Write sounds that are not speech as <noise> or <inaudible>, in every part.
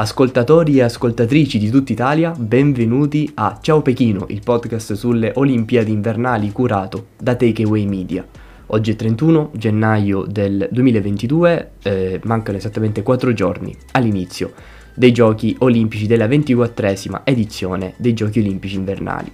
Ascoltatori e ascoltatrici di tutta Italia, benvenuti a Ciao Pechino, il podcast sulle Olimpiadi invernali curato da Takeaway Media. Oggi è 31 gennaio del 2022, eh, mancano esattamente 4 giorni all'inizio dei Giochi Olimpici della 24esima edizione dei Giochi Olimpici invernali.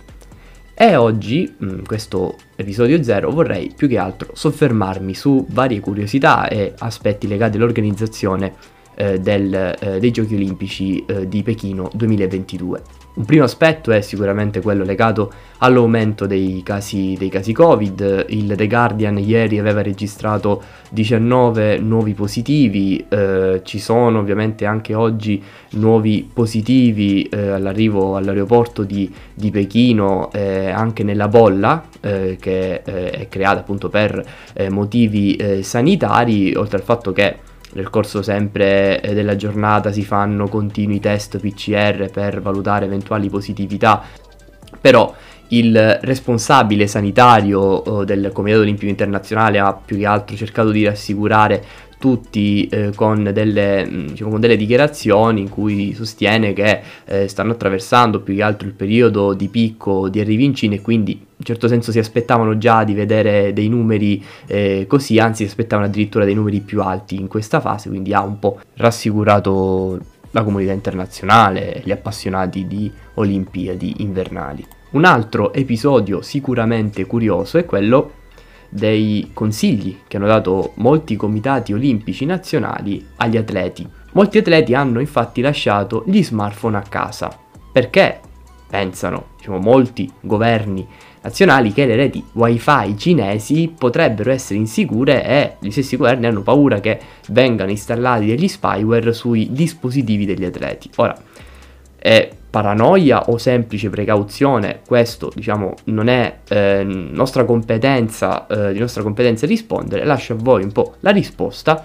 E oggi, in questo episodio 0, vorrei più che altro soffermarmi su varie curiosità e aspetti legati all'organizzazione eh, del, eh, dei Giochi Olimpici eh, di Pechino 2022. Un primo aspetto è sicuramente quello legato all'aumento dei casi, dei casi Covid. Il The Guardian ieri aveva registrato 19 nuovi positivi, eh, ci sono ovviamente anche oggi nuovi positivi eh, all'arrivo all'aeroporto di, di Pechino, eh, anche nella bolla eh, che eh, è creata appunto per eh, motivi sanitari, oltre al fatto che nel corso sempre eh, della giornata si fanno continui test PCR per valutare eventuali positività, però il responsabile sanitario del Comitato Olimpico Internazionale ha più che altro cercato di rassicurare tutti eh, con, delle, mm, diciamo, con, delle, dichiarazioni in cui sostiene che eh, stanno attraversando più che altro il periodo di picco di arrivi in Cina e quindi in certo senso si aspettavano già di vedere dei numeri eh, così, anzi si aspettavano addirittura dei numeri più alti in questa fase, quindi ha un po' rassicurato la comunità internazionale, gli appassionati di Olimpiadi invernali. Un altro episodio sicuramente curioso è quello dei consigli che hanno dato molti comitati olimpici nazionali agli atleti. Molti atleti hanno infatti lasciato gli smartphone a casa perché pensano, diciamo, molti governi nazionali che le reti wifi cinesi potrebbero essere insicure e gli stessi governi hanno paura che vengano installati degli spyware sui dispositivi degli atleti. Ora, è paranoia o semplice precauzione, questo diciamo non è eh, nostra competenza, eh, di nostra competenza rispondere, lascio a voi un po' la risposta.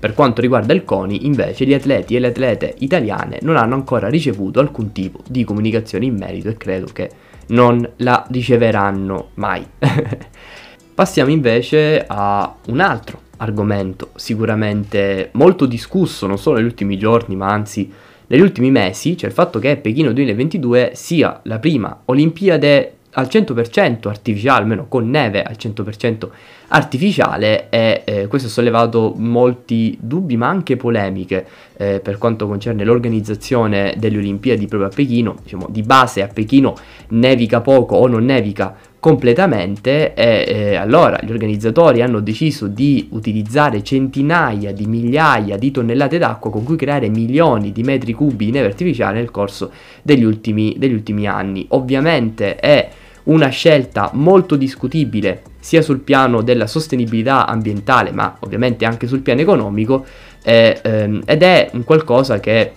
Per quanto riguarda il CONI, invece, gli atleti e le atlete italiane non hanno ancora ricevuto alcun tipo di comunicazione in merito e credo che non la riceveranno mai. <laughs> Passiamo invece a un altro argomento sicuramente molto discusso non solo negli ultimi giorni, ma anzi negli ultimi mesi c'è il fatto che Pechino 2022 sia la prima Olimpiade al 100% artificiale, almeno con neve al 100% artificiale e eh, questo ha sollevato molti dubbi ma anche polemiche eh, per quanto concerne l'organizzazione delle Olimpiadi proprio a Pechino, diciamo di base a Pechino nevica poco o non nevica completamente e eh, allora gli organizzatori hanno deciso di utilizzare centinaia di migliaia di tonnellate d'acqua con cui creare milioni di metri cubi di neve artificiale nel corso degli ultimi, degli ultimi anni. Ovviamente è una scelta molto discutibile sia sul piano della sostenibilità ambientale ma ovviamente anche sul piano economico eh, ehm, ed è un qualcosa che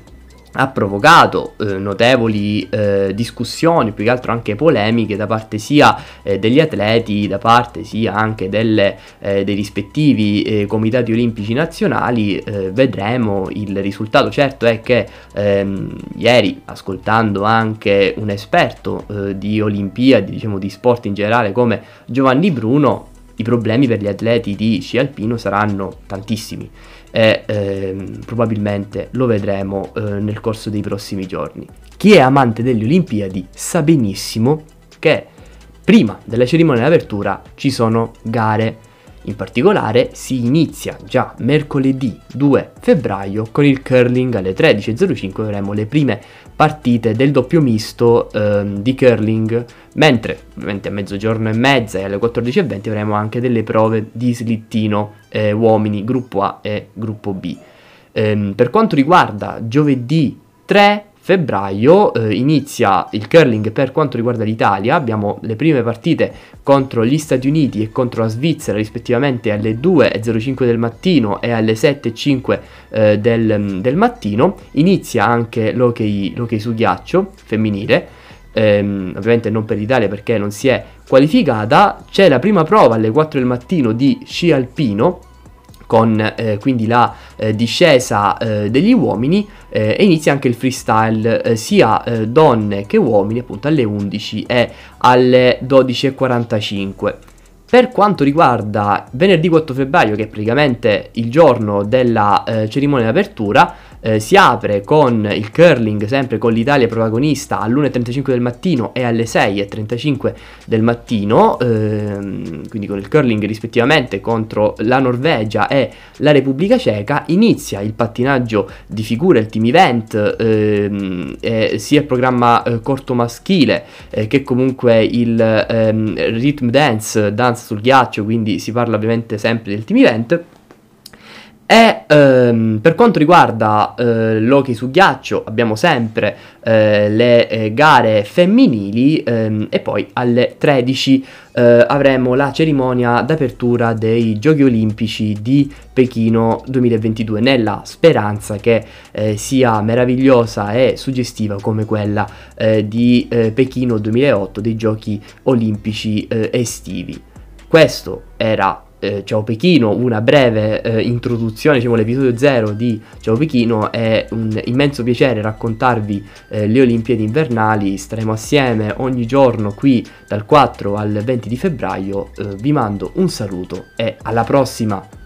ha provocato eh, notevoli eh, discussioni, più che altro anche polemiche da parte sia eh, degli atleti, da parte sia anche delle, eh, dei rispettivi eh, comitati olimpici nazionali. Eh, vedremo il risultato. Certo è che ehm, ieri, ascoltando anche un esperto di Olimpiadi, diciamo di sport in generale come Giovanni Bruno, i problemi per gli atleti di sci alpino saranno tantissimi e ehm, probabilmente lo vedremo eh, nel corso dei prossimi giorni. Chi è amante delle Olimpiadi sa benissimo che prima della cerimonia di apertura ci sono gare in particolare si inizia già mercoledì 2 febbraio con il curling alle 13.05 avremo le prime partite del doppio misto ehm, di curling, mentre ovviamente a mezzogiorno e mezza e alle 14.20 avremo anche delle prove di slittino eh, uomini gruppo A e gruppo B. Ehm, per quanto riguarda giovedì 3 febbraio eh, inizia il curling per quanto riguarda l'Italia, abbiamo le prime partite contro gli Stati Uniti e contro la Svizzera rispettivamente alle 2.05 del mattino e alle 7.05 eh, del, del, mattino, inizia anche l'hockey, l'hockey su ghiaccio femminile, ehm, ovviamente non per l'Italia perché non si è qualificata, c'è la prima prova alle 4 del mattino di sci alpino con eh, quindi la eh, discesa eh, degli uomini eh, e inizia anche il freestyle eh, sia eh, donne che uomini appunto alle 11 e alle 12.45. Per quanto riguarda venerdì 4 febbraio, che è praticamente il giorno della cerimonia d'apertura, eh, si apre con il curling, sempre con l'Italia protagonista all'1.35 del mattino e alle 6.35 del mattino, ehm, quindi con il curling rispettivamente contro la Norvegia e la Repubblica Ceca. Inizia il pattinaggio di figura, il team event, ehm, eh, sia il programma eh, corto maschile eh, che comunque il ehm, rhythm dance, dance sul ghiaccio, quindi si parla ovviamente sempre del team event. E ehm, per quanto riguarda eh, l'hockey su ghiaccio abbiamo sempre eh, le eh, gare femminili ehm, e poi alle 13 eh, avremo la cerimonia d'apertura dei Giochi Olimpici di Pechino 2022 nella speranza che eh, sia meravigliosa e suggestiva come quella eh, di Pechino 2008 dei Giochi Olimpici estivi. Questo era eh, Ciao Pechino, una breve eh, introduzione, diciamo l'episodio 0 di Ciao Pechino, è un immenso piacere raccontarvi eh, le Olimpiadi invernali, staremo assieme ogni giorno qui dal 4 al 20 di febbraio, eh, vi mando un saluto e alla prossima!